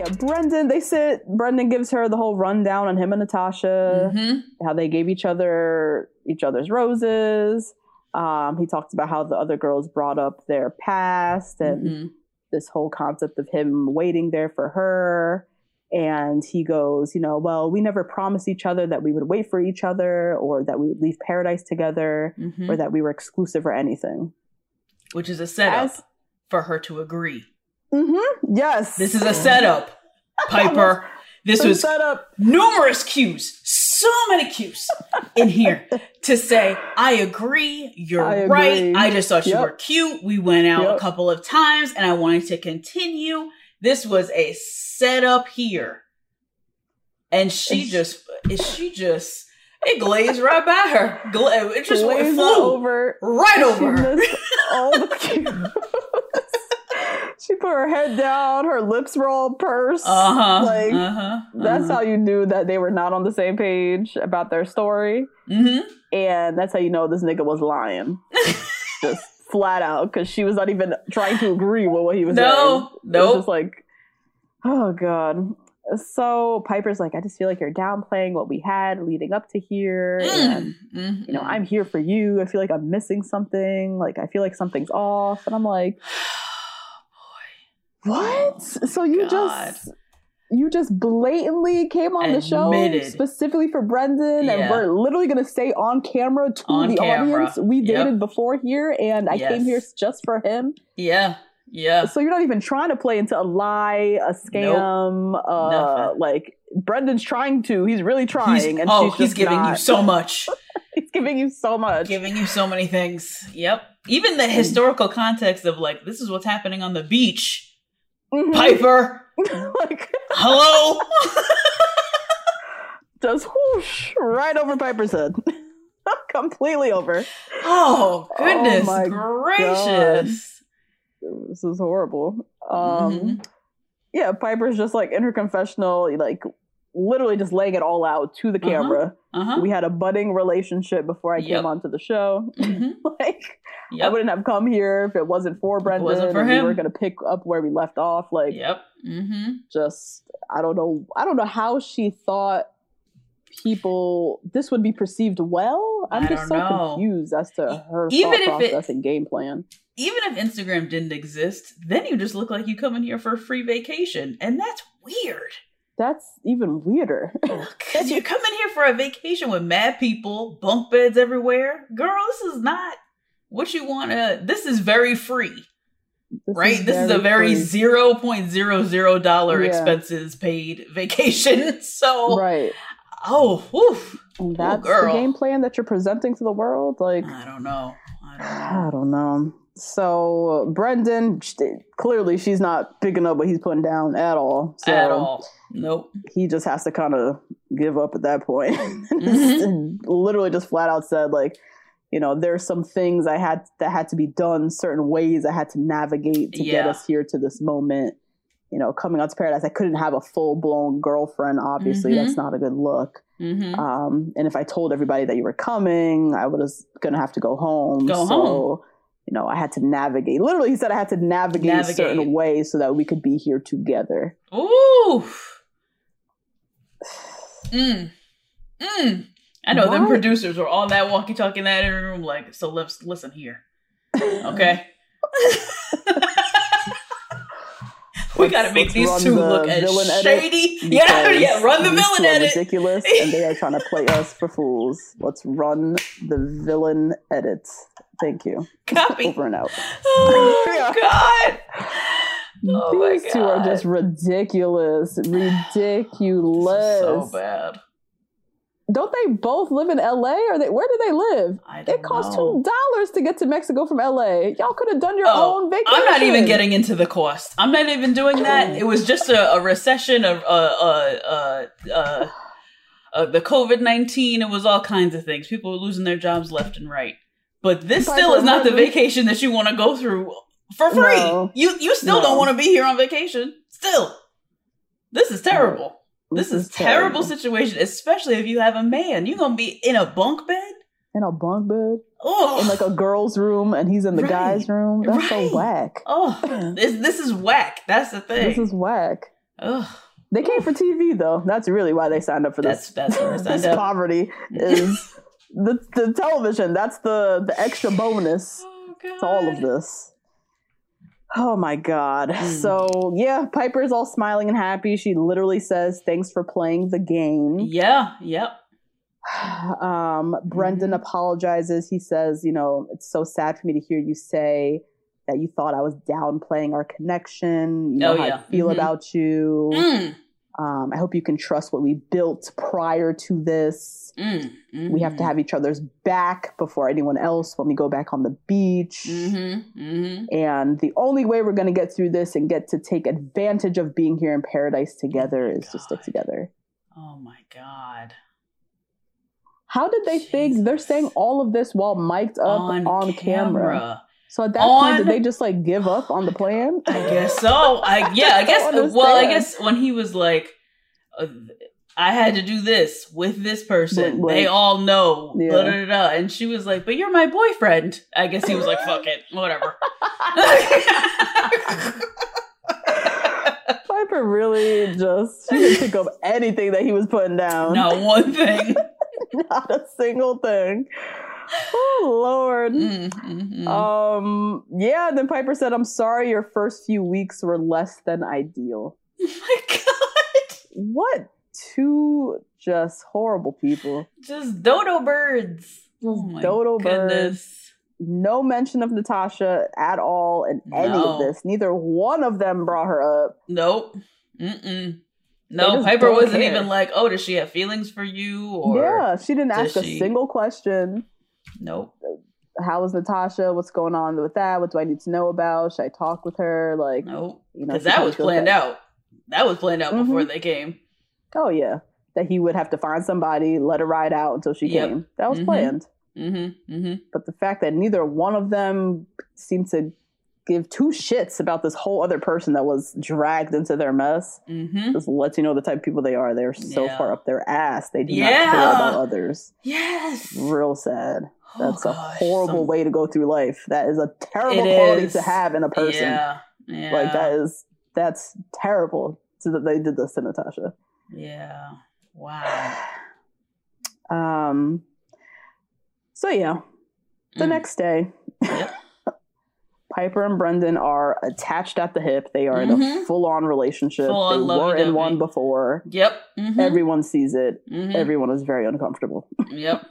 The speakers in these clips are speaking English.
Yeah, Brendan, they sit. Brendan gives her the whole rundown on him and Natasha, how they gave each other each other's roses. Um, he talks about how the other girls brought up their past and Mm-hmm. this whole concept of him waiting there for her. And he goes, you know, well, we never promised each other that we would wait for each other or that we would leave paradise together Mhm. or that we were exclusive or anything. which is a setup As- for her to agree. Mm-hmm. Yes. This is a setup, Piper. This was setup. numerous cues, so many cues in here to say, I agree, you're I right. agree. I just thought you were cute. We went out a couple of times and I wanted to continue. This was a setup here. And she And just, is she just, it glazed right by her. Gla- it just went flew over right over all the cues. she put her head down, her lips were all pursed. Uh huh. Like uh huh. that's how you knew that they were not on the same page about their story. Mm-hmm. And that's how you know this nigga was lying. Just flat out, because she was not even trying to agree with what he was No, saying. Was nope. just like, oh god. So Piper's like, I just feel like you're downplaying what we had leading up to here. And Mm-hmm. you know, I'm here for you. I feel like I'm missing something. Like I feel like something's off. And I'm like, what? So you God. just you just blatantly came on the show specifically for Brendan, Yeah. and we're literally gonna stay on camera to On the camera. audience, we Yep. dated before here, and I came here just for him. Yeah. Yeah. So you're not even trying to play into a lie, a scam, uh, Nothing. like Brendan's trying to. He's really trying, He's, and oh, he's giving you so much. he's giving you so much. giving you so many things. Yep. Even the historical context of like, this is what's happening on the beach. Mhm. Piper, like hello. just whoosh right over Piper's head, completely over. Oh, goodness my gracious. This is horrible. Um, Mhm. yeah, Piper's just like in her confessional, like literally just laying it all out to the Uh-huh. camera. Uh-huh. We had a budding relationship before I Yep. came onto the show. Mhm. like I wouldn't have come here if it wasn't for Brendan. wasn't for. We were gonna pick up where we left off. Like Yep. Mm-hmm. just I don't know I don't know how she thought people this would be perceived well. I'm I just so know. confused as to her Even thought if it- process and game plan. Even if Instagram didn't exist, then you just look like you coming here for a free vacation. And that's weird. That's even weirder. Because you're coming here for a vacation with mad people, bunk beds everywhere. Girl, this is not what you want to. This is very free, This right? this is a very zero point zero zero dollar Yeah. expenses paid vacation. So, right. oh, Ooh, that's the game plan that you're presenting to the world. Like I don't know. I don't know. I don't know. So Brendan, clearly she's not picking up what he's putting down at all. So At all. Nope. he just has to kind of give up at that point. Mhm. Literally just flat out said like, you know, there's some things I had that had to be done, certain ways I had to navigate to get us here to this moment. You know, coming out to paradise, I couldn't have a full blown girlfriend. Obviously, Mhm. that's not a good look. hmm Um, and if I told everybody that you were coming, I was gonna have to go home. Go so home. You know, I had to navigate. Literally, he said I had to navigate, Navigate. certain ways so that we could be here together. Ooh. Mm. Mm. I know them producers were on that walkie-talkie in that room, like, so let's listen here. Okay. we gotta make these two the look as shady. Yeah, yeah, run the villain edit. ridiculous, and they are trying to play us for fools. Let's run the villain edit. Thank you. Copy. Over and out. Oh Yeah. God. Oh my These two are just ridiculous. Ridiculous. So bad. Don't they both live in LA? Or they where do they live? I It costs know. two dollars to get to Mexico from LA. Y'all could have done your Oh, own vacation. I'm not even getting into the cost. I'm not even doing that. It was just a, a recession of uh uh uh uh, uh the COVID nineteen. It was all kinds of things. People were losing their jobs left and right. But this Piper, still is not the vacation that you want to go through for free. No. You you still No. don't want to be here on vacation. Still, this is terrible. This, is, terrible situation, especially if you have a man. You're gonna be in a bunk bed. in a bunk bed Oh, in like a girl's room, and he's in the Right. guy's room. That's Right. so whack. oh, this this is whack. That's the thing. This is whack. Ugh. They came for TV though. That's really why they signed up for That's this. that's where I signed this poverty is the the television. That's the the extra bonus Oh, to all of this. Oh my god. Mm. So yeah, Piper's all smiling and happy. She literally says, Thanks for playing the game. Yeah. Yep. Um, Brendan Mhm. apologizes. He says, you know, it's so sad for me to hear you say that you thought I was downplaying our connection. You know Oh, how yeah. I feel Mhm. about you. Mm, Um, I hope you can trust what we built prior to this. mm, We have to have each other's back before anyone else when we go back on the beach. Mm-hmm, mm-hmm. And the only way we're going to get through this and get to take advantage of being here in paradise together is to stick together. Oh my god. How did they think they're saying all of this while mic'd up on, camera? So at that point, did they just like give up on the plan? I guess so. I yeah. I guess. Well, I guess when he was like, uh, I had to do this with this person. Blink. They all know. Yeah. Da, da, da. And she was like, "But you're my boyfriend." I guess he was like, "Fuck it, whatever." Piper really just she didn't pick up anything that he was putting down. Not one thing. not a single thing. Oh Lord. Mm, mm, mm. Um yeah, then Piper said, I'm sorry your first few weeks were less than ideal. oh my god. What two just horrible people. Just dodo birds. Oh my dodo birds. goodness. No mention of Natasha at all in any No. of this. Neither one of them brought her up. Nope. Mm-mm. No, Piper wasn't care. even like, "Oh, does she have feelings for you?" Or yeah, she didn't ask a she- single question. Nope. How is Natasha? What's going on with that? What do I need to know about? Should I talk with her? Like, Nope. you know, Because that was planned that- out. That was planned out Mhm. before they came. Oh yeah, that he would have to find somebody, let her ride out until she Yep. came. That was Mhm. planned. Mm-hmm. Mm-hmm. But the fact that neither one of them seemed to give two shits about this whole other person that was dragged into their mess Mm-hmm. just lets you know the type of people they are. They're so Yeah. far up their ass. They do not care about others. Yes. Real sad. Oh, That's a gosh, horrible some- way to go through life. That is a terrible It quality is. to have in a person. Yeah. Yeah. Like that is that's terrible. So that they did this to Natasha. Yeah. Wow. Um. So yeah, the Mm. next day, Yep. Piper and Brendan are attached at the hip. They are in a Mhm. full-on relationship. Full-on they were in one before. Yep. Mm-hmm. Everyone sees it. Mhm. Everyone is very uncomfortable, Yep.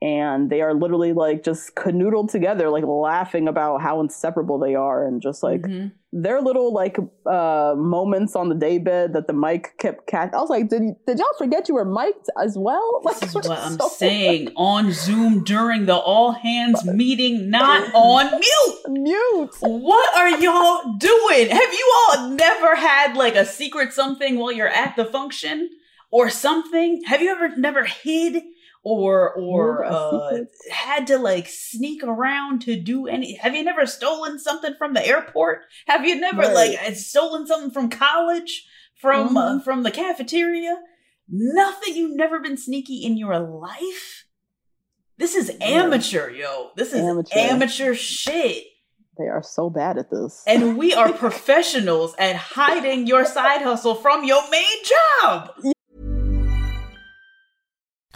And they are literally like just canoodled together, like laughing about how inseparable they are, and just like Mhm. their little like uh moments on the daybed that the mic kept cat. I was like, did did y'all forget you were mic'd as well? Like, This is what I'm so saying. On Zoom during the all hands meeting, not on mute. Mute. What are y'all doing? Have you all never had like a secret something while you're at the function or something? Have you ever never hid or or uh, had to like sneak around to do any? Have you never stolen something from the airport? Have you never Right. like stolen something from college? From uh, Mhm. from the cafeteria? Nothing. You've never been sneaky in your life. This is amateur, yo. This is amateur, amateur shit. They are so bad at this. And we are professionals at hiding your side hustle from your main job.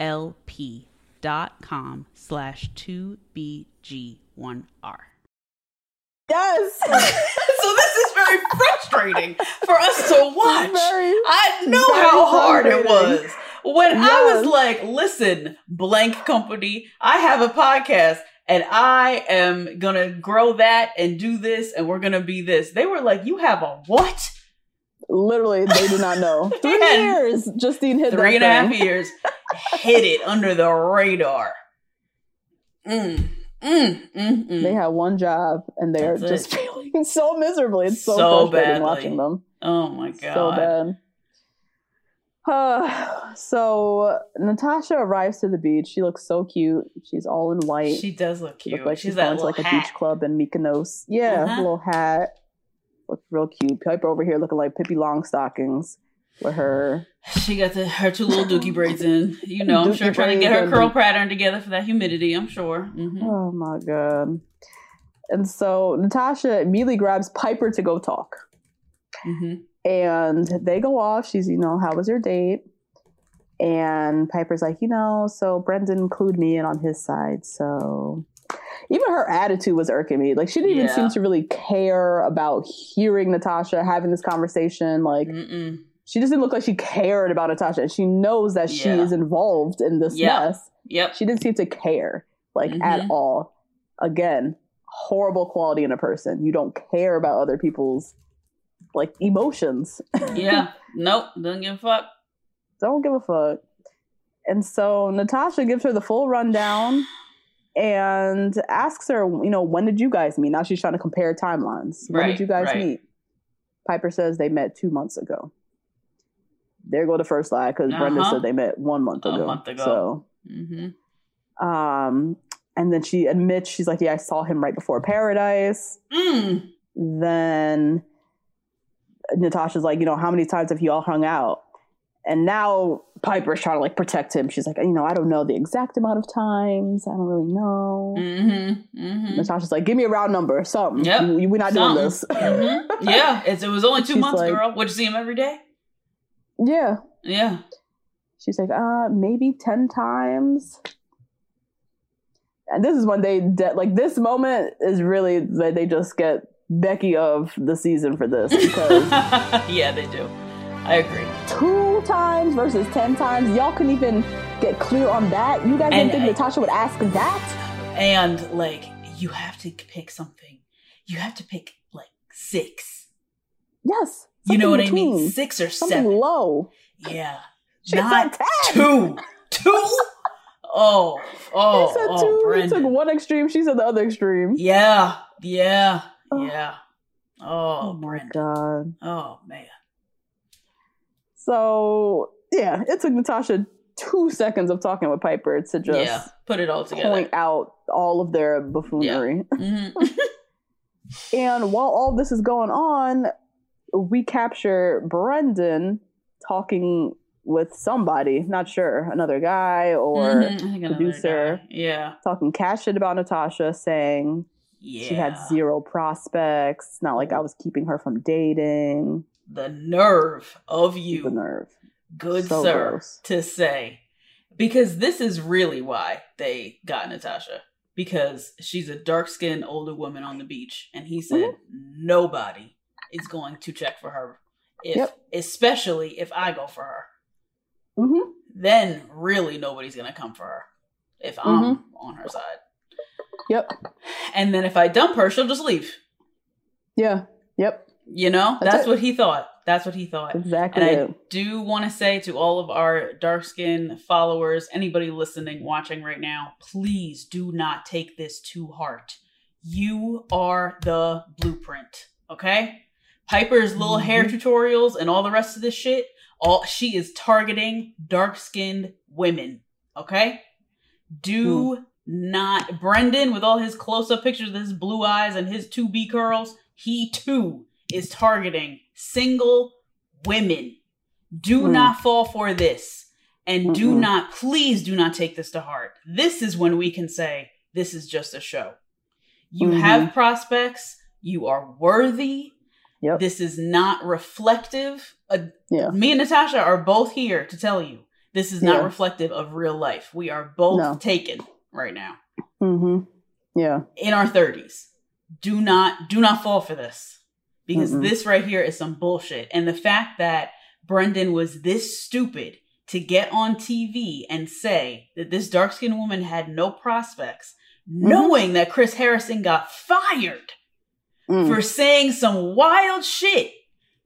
lp.com slash 2bg1r. Yes. so this is very frustrating for us to watch. Very, I know how hard it was. When yes. I was like, listen, blank company, I have a podcast and I am gonna grow that and do this and we're gonna be this. They were like, You have a what? Literally, they do not know. Three years, Justine hit three and a half years, hit it under the radar. Mm, mm, mm, mm. They have one job and they're That's just it. failing so miserably. It's so, so frustrating badly. watching them. Oh my god, so bad. Uh, so Natasha arrives to the beach. She looks so cute. She's all in white. She does look cute. She like she's, she's going to like hat. a beach club in Mykonos. Yeah, uh-huh. little hat Looks real cute. Piper over here looking like Pippi Longstockings with her. She got the, her two little dookie braids in. You know, I'm sure trying to get her curl pattern together for that humidity. I'm sure. Mm-hmm. Oh my god. And so Natasha immediately grabs Piper to go talk. Mm-hmm. And they go off. She's, you know, how was your date? And Piper's like, you know, so Brendan included me in on his side. So even her attitude was irking me. Like she didn't even yeah. seem to really care about hearing Natasha having this conversation. Like Mm-mm. she doesn't look like she cared about Natasha, and she knows that yeah. she is involved in this yep. mess. Yep. She didn't seem to care like mm-hmm. at all. Again, horrible quality in a person. You don't care about other people's like emotions. yeah. Nope. Don't give a fuck. Don't give a fuck. And so Natasha gives her the full rundown and asks her, you know, when did you guys meet? Now she's trying to compare timelines. When right, did you guys right. meet? Piper says they met two months ago. There go the first lie because uh-huh. Brendan said they met one month ago. A month ago. So, mm-hmm. um, and then she admits she's like, yeah, I saw him right before Paradise. Mm. Then Natasha's like, you know, how many times have you all hung out? And now Piper's trying to like protect him. She's like, you know, I don't know the exact amount of times. I don't really know. Mm-hmm, mm-hmm. Natasha's like, give me a round number, something. Yep, we're not something. doing this. Mm-hmm. Yeah, it's, it was only two She's months, like, girl. Would you see him every day? Yeah. Yeah. She's like, uh, maybe ten times. and this is when they de- like this moment is really that they just get Becky of the season for this because yeah, they do. I agree. two times versus ten times, y'all couldn't even get clear on that. You guys And didn't think I- Natasha would ask that? And like, you have to pick something. You have to pick like six. Yes. You know what something I mean? Six or Something seven. low. Yeah. She Not said 10. two. Two? Oh, oh, he said oh, two. He took one extreme. She said the other extreme. Yeah, yeah, Oh. yeah. Oh, Oh my god. Oh man. So yeah, it took Natasha two seconds of talking with Piper to just yeah. Put it all together. point out all of their buffoonery. Mhm. And while all this is going on, we capture Brendan talking with somebody, not sure, another guy or Mhm. Another producer. guy. Yeah. talking cash shit about Natasha, saying Yeah. she had zero prospects. Not like I was keeping her from dating. The nerve of you, The nerve. good So sir, gross. to say. Because this is really why they got Natasha. Because she's a dark skinned older woman on the beach. And he said Mm-hmm. nobody is going to check for her. If Yep. especially if I go for her. Mm-hmm. Then really nobody's gonna come for her. If I'm Mm-hmm. on her side. Yep. And then if I dump her, she'll just leave. Yeah. Yep. You know? That's That's, what he thought. That's what he thought. Exactly. And I do want to say to all of our dark skinned followers, anybody listening, watching right now, please do not take this to heart. You are the blueprint, okay? Piper's little hair mm-hmm. tutorials and all the rest of this shit, all she is targeting dark skinned women, okay? Do hmm. not Brendan with all his close up pictures of his blue eyes and his two B curls, he too is targeting single women. Do Hmm. not fall for this. And do Mm-mm. not, please do not take this to heart. This is when we can say, this is just a show. You Mhm. have prospects. You are worthy. Yep. This is not reflective. Uh, Yeah. Me and Natasha are both here to tell you this is not Yeah. reflective of real life. We are both No. taken right now Mm-hmm. Yeah. in our 30s. Do not do not fall for this. Because Mm-mm. this right here is some bullshit. And the fact that Brendan was this stupid to get on TV and say that this dark skinned woman had no prospects, Mm-hmm. knowing that Chris Harrison got fired Mm. for saying some wild shit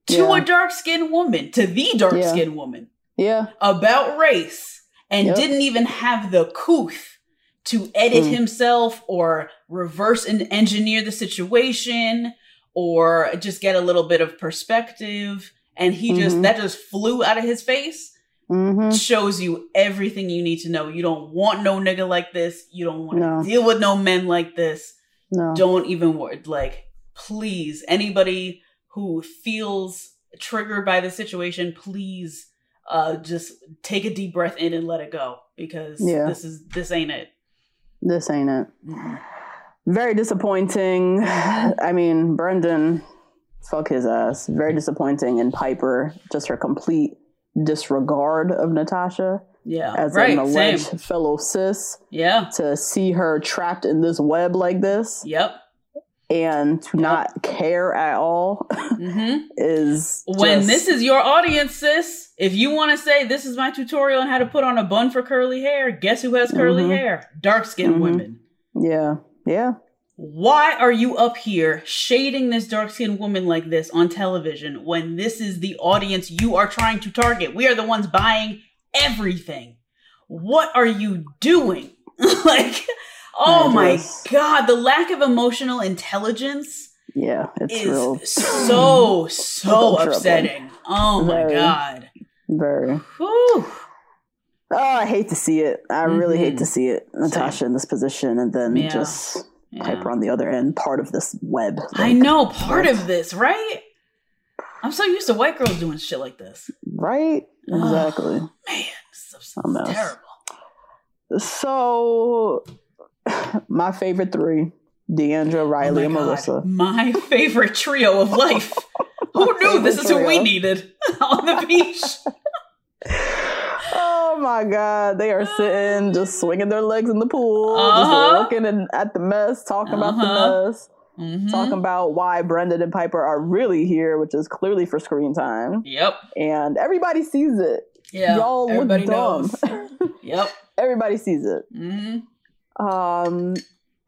to Yeah. a dark skinned woman, to the dark skinned woman Yeah. about race and Yep. didn't even have the couth to edit Mm. himself or reverse and engineer the situation or just get a little bit of perspective and he just Mhm. that just flew out of his face Mm-hmm. shows you everything you need to know you don't want no nigga like this you don't want No. to deal with no men like this No. don't even worry. Like, please, anybody who feels triggered by the situation, please, uh, just take a deep breath in and let it go because Yeah. this is this ain't it. This ain't it. Very disappointing. I mean, Brendan, fuck his ass. Very disappointing. And Piper, just her complete disregard of Natasha Yeah, as right. an alleged Same. fellow sis. Yeah. To see her trapped in this web like this Yep. and to not care at all hmm is When just- this is your audience, sis, if you want to say this is my tutorial on how to put on a bun for curly hair, guess who has curly Mhm. hair? Dark skinned Mhm. women. yeah, yeah, Why are you up here shading this dark skinned woman like this on television when this is the audience you are trying to target? We are the ones buying everything. What are you doing? like, oh my god, the lack of emotional intelligence yeah. It's is real, so, so upsetting. Oh my Very. god. very. Whew. Oh, I hate to see it. I really hate to mm-hmm. see it. Natasha in this position, and then Yeah. just Yeah. Piper on the other end, part of this web. I know part of this, right? I'm so used to white girls doing shit like this. right? Exactly. Man, this is terrible. So, my favorite three: Deandra, oh Riley, Oh and God. Melissa. My favorite trio of life. Who knew this is favorite who we needed on the beach? Oh my god, they are sitting, just swinging their legs in the pool, Uh-huh. just looking in, at the mess, talking about the Uh-huh. mess, Mhm. talking about why Brendan and Piper are really here, which is clearly for screen time, Yep. and everybody sees it. Yeah. Y'all look dumb. Yep. everybody sees it. hmm Um,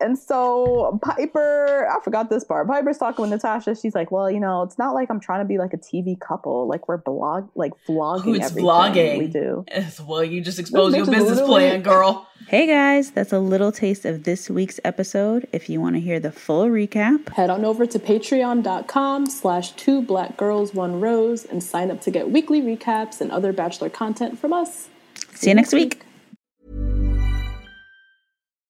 and so Piper, I forgot this part. Piper's talking with Natasha. She's like, "Well, you know, it's not like I'm trying to be like a TV couple. Like we're blog, like vlogging. Oh, Who's everything vlogging? We do. As well, you just exposed your business literally- plan, girl. Hey guys, that's a little taste of this week's episode. If you want to hear the full recap, Head on over to patreon.com slash two black girls one rose and sign up to get weekly recaps and other bachelor content from us. see you next week.